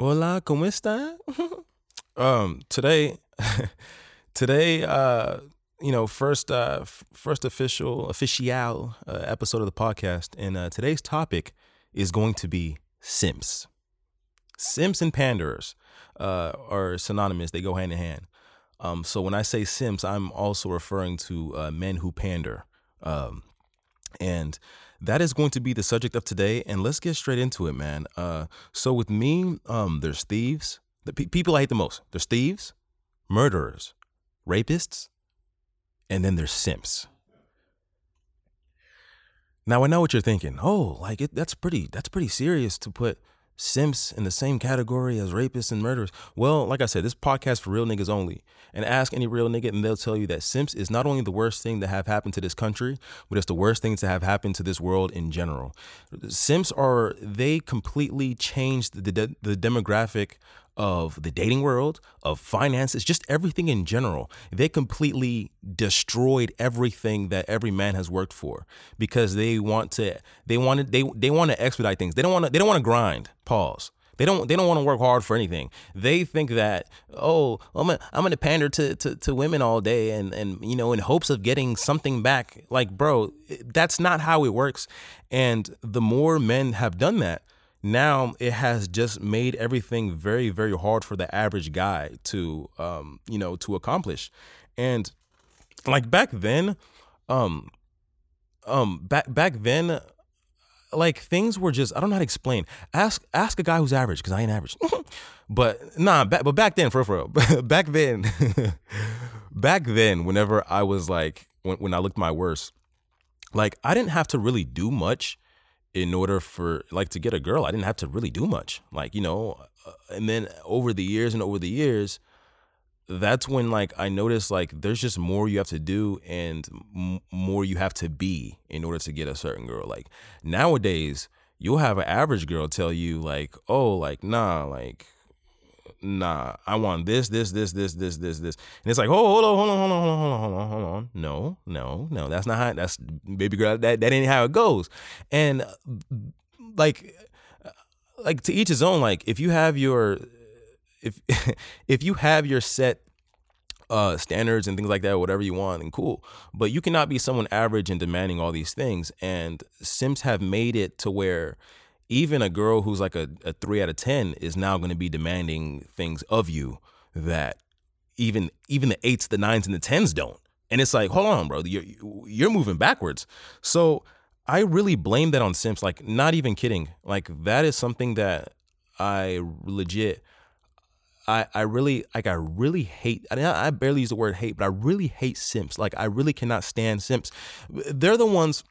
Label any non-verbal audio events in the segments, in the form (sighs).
Hola, ¿cómo está? (laughs) um, today, (laughs) today, uh, you know, first, uh, first official, official uh, episode of the podcast, and uh, today's topic is going to be simps. Simps and panderers uh, are synonymous; they go hand in hand. Um, so when I say simps, I'm also referring to uh, men who pander. Um, and that is going to be the subject of today. And let's get straight into it, man. Uh, so with me, um, there's thieves. The pe- people I hate the most. There's thieves, murderers, rapists, and then there's simps. Now I know what you're thinking. Oh, like it, that's pretty. That's pretty serious to put simps in the same category as rapists and murderers. Well, like I said, this podcast for real niggas only. And ask any real nigga, and they'll tell you that simps is not only the worst thing to have happened to this country, but it's the worst thing to have happened to this world in general. Simps are they completely changed the the, the demographic of the dating world, of finances, just everything in general. They completely destroyed everything that every man has worked for because they want to they wanted they they want to expedite things. They don't want to they don't want to grind. Pause. They don't they don't want to work hard for anything. They think that oh I'm gonna, I'm gonna pander to, to to women all day and and you know in hopes of getting something back. Like bro, that's not how it works. And the more men have done that, now it has just made everything very very hard for the average guy to um you know to accomplish and like back then um um back back then like things were just I don't know how to explain. Ask ask a guy who's average because I ain't average. (laughs) but nah, back, but back then for real, (laughs) back then, (laughs) back then, whenever I was like when when I looked my worst, like I didn't have to really do much in order for like to get a girl. I didn't have to really do much, like you know. Uh, and then over the years and over the years, that's when like I noticed like there's just more you have to do and m- more you have to be in order to get a certain girl. Like nowadays, you'll have an average girl tell you like, "Oh, like nah, like nah, I want this, this, this, this, this, this, this." And it's like, "Oh, hold on, hold on, hold on, hold on, hold on, hold on, hold on. No, no, no. That's not how that's baby girl, that that ain't how it goes." And like like to each his own like if you have your if (laughs) if you have your set uh, standards and things like that, whatever you want, and cool. But you cannot be someone average and demanding all these things. And simps have made it to where even a girl who's like a, a three out of ten is now going to be demanding things of you that even even the eights, the nines, and the tens don't. And it's like, hold on, bro, you're you're moving backwards. So I really blame that on simps. Like, not even kidding. Like that is something that I legit I, I really like I really hate I, I barely use the word hate, but I really hate simps. Like I really cannot stand simps. They're the ones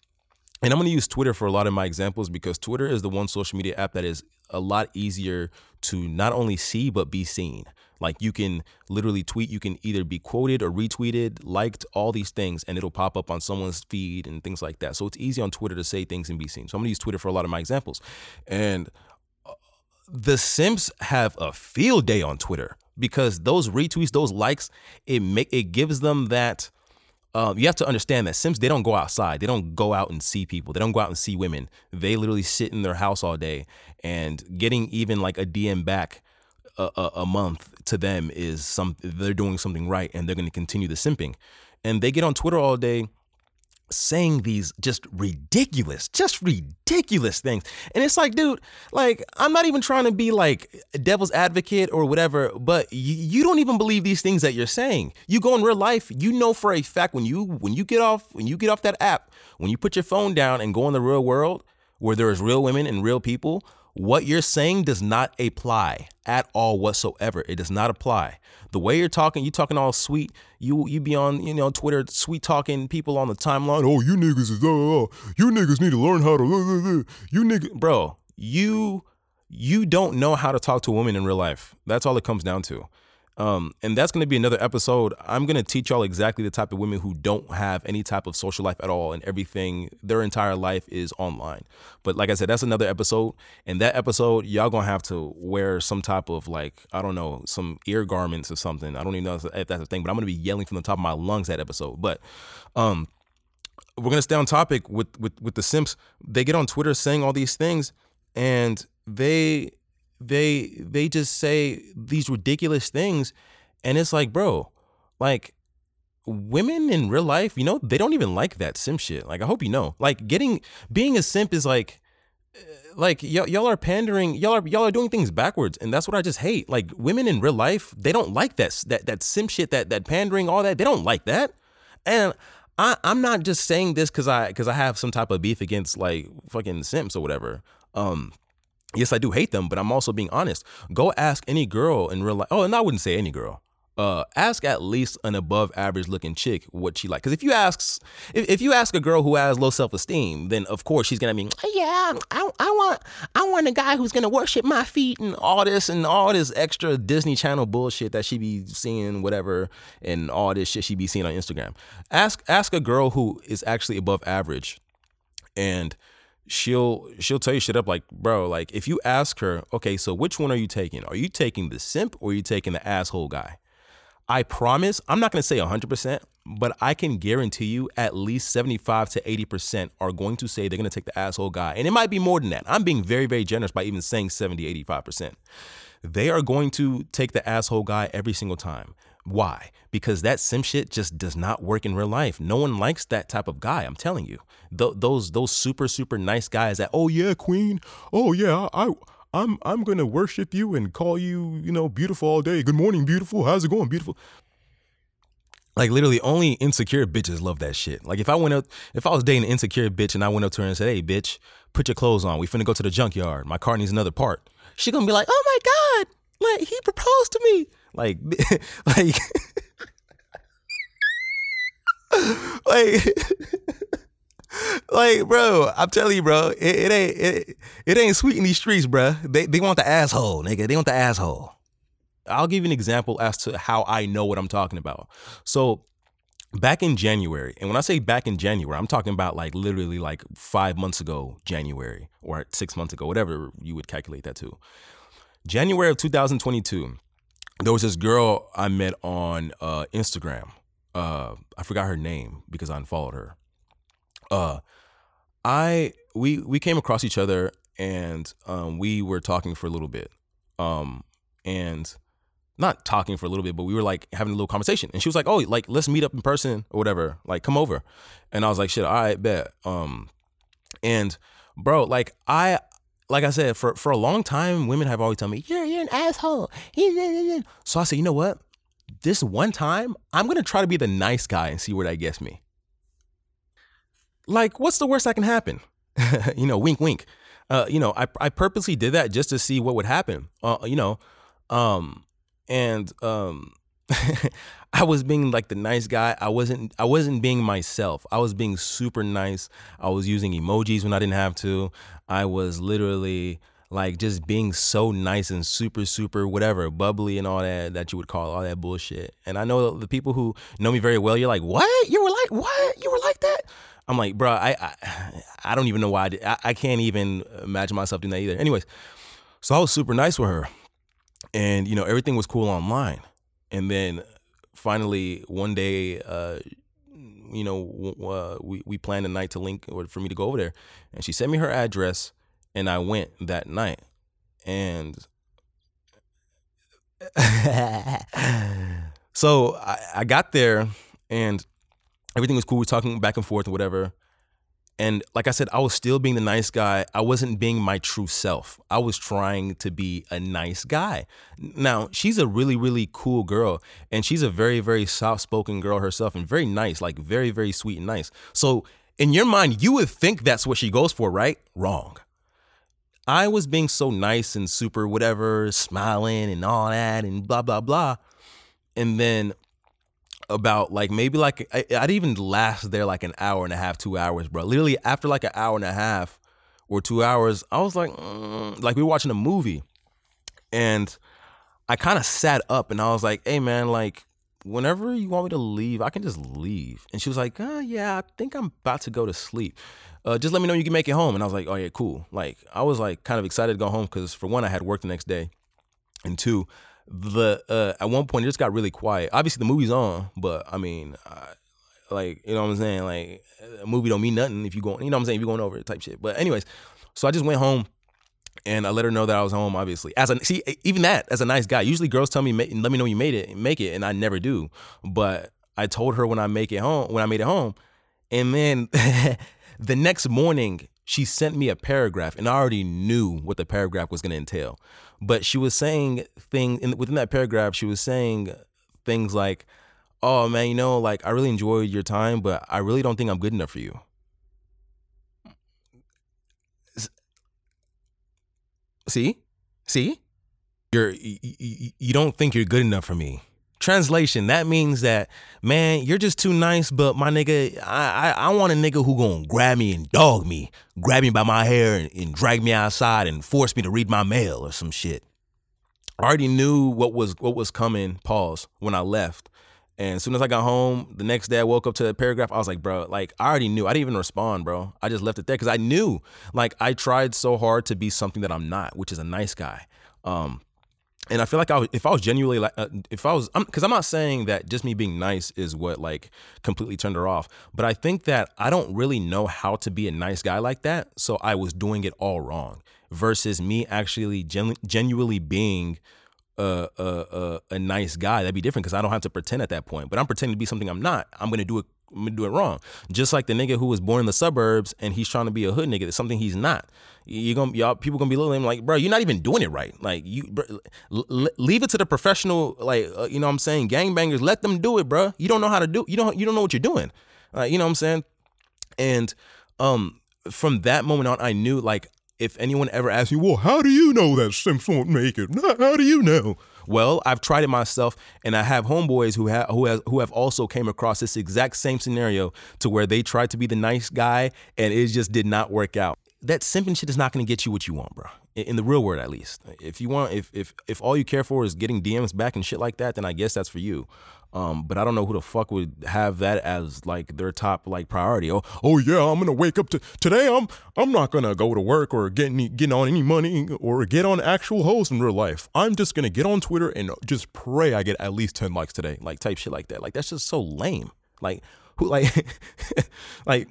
and I'm going to use Twitter for a lot of my examples because Twitter is the one social media app that is a lot easier to not only see but be seen. Like you can literally tweet, you can either be quoted or retweeted, liked, all these things, and it'll pop up on someone's feed and things like that. So it's easy on Twitter to say things and be seen. So I'm gonna use Twitter for a lot of my examples. And uh, the Simps have a field day on Twitter because those retweets, those likes, it make it gives them that. Um, you have to understand that simps they don't go outside. They don't go out and see people. They don't go out and see women. They literally sit in their house all day, and getting even like a DM back a, a, a month to them is some. They're doing something right, and they're going to continue the simping. And they get on Twitter all day saying these just ridiculous, just ridiculous things. And it's like, dude, like, I'm not even trying to be like devil's advocate or whatever, but you, you don't even believe these things that you're saying. You go in real life, you know for a fact when you when you get off when you get off that app, when you put your phone down and go in the real world where there is real women and real people, what you're saying does not apply at all whatsoever. It does not apply. The way you're talking, you talking all sweet. You you be on you know Twitter sweet talking people on the timeline. Oh, you niggas is uh, uh you niggas need to learn how to uh, uh, you nigga, bro. You you don't know how to talk to a woman in real life. That's all it comes down to. Um, and that's going to be another episode. I'm going to teach y'all exactly the type of women who don't have any type of social life at all and everything, their entire life is online. But like I said, that's another episode. And that episode, y'all going to have to wear some type of like, I don't know, some ear garments or something. I don't even know if that's a thing, but I'm going to be yelling from the top of my lungs that episode. But, um, we're gonna stay on topic with with with the simps. They get on Twitter saying all these things, and they they they just say these ridiculous things and it's like bro like women in real life you know they don't even like that simp shit. Like i hope you know. Like getting being a simp is like like y- y'all are pandering y'all are y'all are doing things backwards and that's what i just hate. Like women in real life they don't like that that that simp shit that that pandering all that. They don't like that. And I, I'm not just saying this because I because I have some type of beef against like fucking simps or whatever. Um, yes, I do hate them, but I'm also being honest. Go ask any girl in real life. Oh, and I wouldn't say any girl uh, ask at least an above average looking chick what she like. Because if you ask, if, if you ask a girl who has low self esteem, then of course she's gonna be, yeah, I, I want, I want a guy who's gonna worship my feet and all this and all this extra Disney Channel bullshit that she be seeing, whatever, and all this shit she be seeing on Instagram. Ask, ask a girl who is actually above average, and she'll she'll tell you shit up like bro like if you ask her okay so which one are you taking are you taking the simp or are you taking the asshole guy I promise, I'm not going to say 100%, but I can guarantee you at least 75 to 80% are going to say they're going to take the asshole guy. And it might be more than that. I'm being very, very generous by even saying 70, 85%. They are going to take the asshole guy every single time. Why? Because that simp shit just does not work in real life. No one likes that type of guy. I'm telling you. Th- those those super super nice guys that oh yeah queen oh yeah I I'm I'm gonna worship you and call you, you know, beautiful all day. Good morning, beautiful. How's it going, beautiful? Like literally, only insecure bitches love that shit. Like if I went up, if I was dating an insecure bitch and I went up to her and said, "Hey, bitch, put your clothes on. We finna go to the junkyard. My car needs another part." She gonna be like, "Oh my god, like he proposed to me." Like, (laughs) like, like like, bro, I'm telling you, bro, it, it ain't it, it ain't sweet in these streets, bro. They they want the asshole, nigga. They want the asshole. I'll give you an example as to how I know what I'm talking about. So back in January, and when I say back in January, I'm talking about like literally like five months ago, January, or six months ago, whatever you would calculate that to. January of 2022, there was this girl I met on uh, Instagram. Uh, I forgot her name because I unfollowed her uh I we we came across each other and um we were talking for a little bit. Um and not talking for a little bit, but we were like having a little conversation. And she was like, "Oh, like let's meet up in person or whatever. Like come over." And I was like, "Shit, all right, bet." Um and bro, like I like I said, for for a long time, women have always told me, "You're you're an asshole." So I said, "You know what? This one time, I'm gonna try to be the nice guy and see where that gets me." like what's the worst that can happen (laughs) you know wink wink uh, you know I, I purposely did that just to see what would happen uh, you know um and um (laughs) I was being like the nice guy. I wasn't I wasn't being myself. I was being super nice. I was using emojis when I didn't have to. I was literally like just being so nice and super super whatever bubbly and all that that you would call all that bullshit. And I know the people who know me very well. You're like, what? You were like what? You were like that? I'm like, bro, I, I, (sighs) I don't even know why I, did. I, I can't even imagine myself doing that either. Anyways, so I was super nice with her, and you know everything was cool online, and then finally one day, uh, you know, uh, we we planned a night to link or for me to go over there, and she sent me her address, and I went that night, and. (laughs) so I, I got there and everything was cool. We were talking back and forth and whatever. And like I said, I was still being the nice guy. I wasn't being my true self. I was trying to be a nice guy. Now, she's a really, really cool girl. And she's a very, very soft spoken girl herself and very nice, like very, very sweet and nice. So, in your mind, you would think that's what she goes for, right? Wrong. I was being so nice and super whatever, smiling and all that and blah, blah, blah. And then about like maybe like I, would even last there like an hour and a half, two hours, bro. Literally after like an hour and a half or two hours, I was like, mm, like we were watching a movie, and I kind of sat up and I was like, hey man, like whenever you want me to leave, I can just leave. And she was like, uh, yeah, I think I'm about to go to sleep. Uh, just let me know you can make it home. And I was like, oh yeah, cool. Like I was like kind of excited to go home because for one, I had work the next day, and two, the uh, at one point it just got really quiet. Obviously the movie's on, but I mean, I, like you know what I'm saying, like a movie don't mean nothing if you go, you know what I'm saying, if you're going over it type shit. But anyways, so I just went home, and I let her know that I was home. Obviously, as a see, even that as a nice guy. Usually, girls tell me, "Let me know you made it, make it," and I never do. But I told her when I make it home, when I made it home, and then (laughs) the next morning she sent me a paragraph, and I already knew what the paragraph was going to entail. But she was saying things within that paragraph. She was saying things like, "Oh man, you know, like I really enjoyed your time, but I really don't think I'm good enough for you." See? See? You're you, you don't think you're good enough for me. Translation, that means that, man, you're just too nice, but my nigga, I, I, I want a nigga who gonna grab me and dog me, grab me by my hair and, and drag me outside and force me to read my mail or some shit. I already knew what was what was coming, pause, when I left. And as soon as I got home, the next day I woke up to the paragraph. I was like, bro, like I already knew. I didn't even respond, bro. I just left it there because I knew. Like I tried so hard to be something that I'm not, which is a nice guy. Um, and I feel like I if I was genuinely like, uh, if I was, because I'm, I'm not saying that just me being nice is what like completely turned her off, but I think that I don't really know how to be a nice guy like that. So I was doing it all wrong versus me actually genu- genuinely being a, a, a, nice guy, that'd be different because I don't have to pretend at that point. But I'm pretending to be something I'm not. I'm gonna do it. Do it wrong. Just like the nigga who was born in the suburbs and he's trying to be a hood nigga. It's something he's not. You're gonna y'all people gonna be looking at him like, bro, you're not even doing it right. Like you, bro, l- leave it to the professional. Like uh, you know, what I'm saying, gangbangers, let them do it, bro. You don't know how to do. You don't. You don't know what you're doing. Uh, you know what I'm saying? And um, from that moment on, I knew like if anyone ever asks me, well, how do you know that Simps won't make it? How do you know? Well, I've tried it myself, and I have homeboys who have who has who have also came across this exact same scenario to where they tried to be the nice guy, and it just did not work out. That simping shit is not going to get you what you want, bro. In the real world, at least. If you want, if if if all you care for is getting DMs back and shit like that, then I guess that's for you. Um, but I don't know who the fuck would have that as like their top like priority. Oh, oh yeah, I'm gonna wake up to today. I'm I'm not gonna go to work or get any, get on any money or get on actual hoes in real life. I'm just gonna get on Twitter and just pray I get at least ten likes today, like type shit like that. Like that's just so lame. Like who like (laughs) like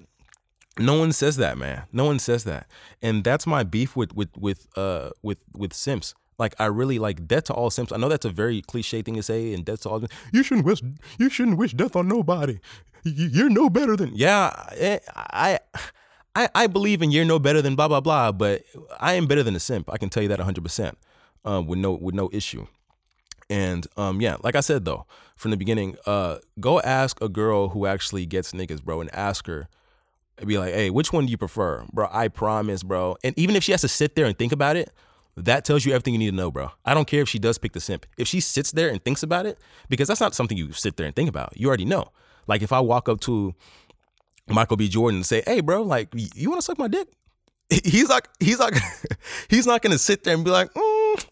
no one says that, man. No one says that, and that's my beef with with with uh with with simps. Like I really like death to all simps. I know that's a very cliche thing to say, and death to all. You shouldn't wish. You shouldn't wish death on nobody. You're no better than. Yeah, eh, I, I, I believe in you're no better than blah blah blah. But I am better than a simp. I can tell you that 100 percent, uh, with no with no issue. And um, yeah, like I said though from the beginning, uh, go ask a girl who actually gets niggas, bro, and ask her. Be like, hey, which one do you prefer, bro? I promise, bro. And even if she has to sit there and think about it, that tells you everything you need to know, bro. I don't care if she does pick the simp. If she sits there and thinks about it, because that's not something you sit there and think about. You already know. Like if I walk up to Michael B. Jordan and say, "Hey, bro, like you want to suck my dick?" (laughs) He's like, he's like, (laughs) he's not gonna sit there and be like, mm,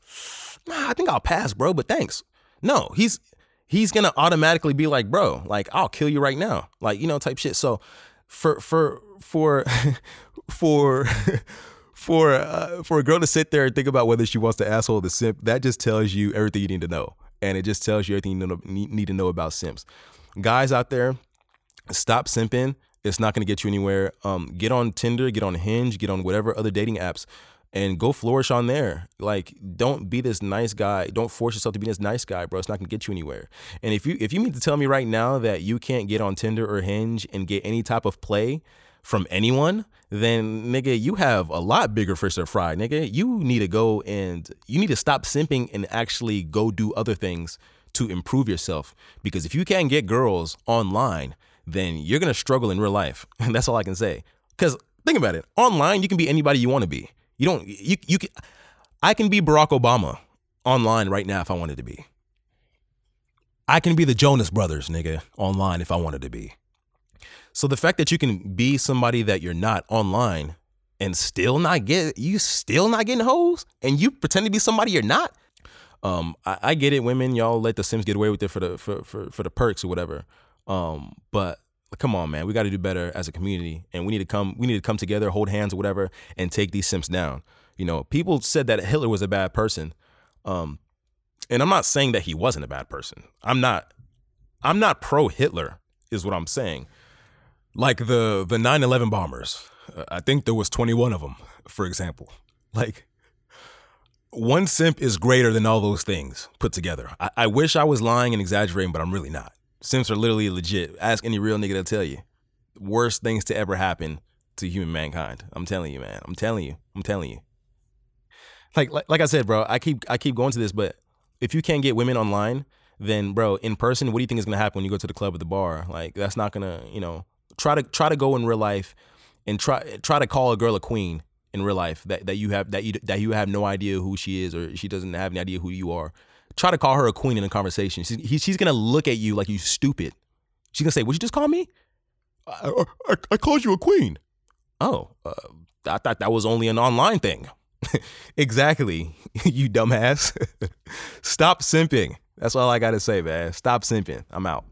"Nah, I think I'll pass, bro, but thanks." No, he's he's gonna automatically be like, "Bro, like I'll kill you right now," like you know, type shit. So for for for (laughs) for (laughs) for uh, for a girl to sit there and think about whether she wants to asshole the simp, that just tells you everything you need to know, and it just tells you everything you need to know about simps. Guys out there, stop simping. It's not going to get you anywhere. Um, get on Tinder, get on Hinge, get on whatever other dating apps, and go flourish on there. Like, don't be this nice guy. Don't force yourself to be this nice guy, bro. It's not gonna get you anywhere. And if you if you mean to tell me right now that you can't get on Tinder or Hinge and get any type of play from anyone, then nigga, you have a lot bigger fish to fry, nigga. You need to go and you need to stop simping and actually go do other things to improve yourself. Because if you can't get girls online, then you're gonna struggle in real life. And (laughs) that's all I can say. Because think about it, online you can be anybody you want to be. You don't you you can I can be Barack Obama online right now if I wanted to be. I can be the Jonas Brothers, nigga, online if I wanted to be. So the fact that you can be somebody that you're not online and still not get you still not getting hoes and you pretend to be somebody you're not. Um, I, I get it, women, y'all let the simps get away with it for the for for, for the perks or whatever. Um, but come on, man, we got to do better as a community, and we need to come we need to come together, hold hands or whatever, and take these simps down. You know, people said that Hitler was a bad person. Um, and I'm not saying that he wasn't a bad person. I'm not I'm not pro Hitler, is what I'm saying like the the 9/11 bombers. Uh, I think there was 21 of them, for example. Like one simp is greater than all those things put together. I, I wish I was lying and exaggerating, but I'm really not. Simps are literally legit. Ask any real nigga, they'll tell you. Worst things to ever happen to human mankind. I'm telling you, man. I'm telling you. I'm telling you. Like, like like I said, bro, I keep I keep going to this, but if you can't get women online, then bro, in person, what do you think is gonna happen when you go to the club or the bar? Like that's not gonna, you know, try to try to go in real life and try try to call a girl a queen in real life that, that you have that you that you have no idea who she is or she doesn't have any idea who you are. Try to call her a queen in a conversation. She's, she's gonna look at you like you stupid. She's gonna say, "Would you just call me? I, I, I called you a queen." Oh, uh, I thought that was only an online thing. (laughs) exactly, (laughs) you dumbass. (laughs) Stop simping. That's all I gotta say, man. Stop simping. I'm out.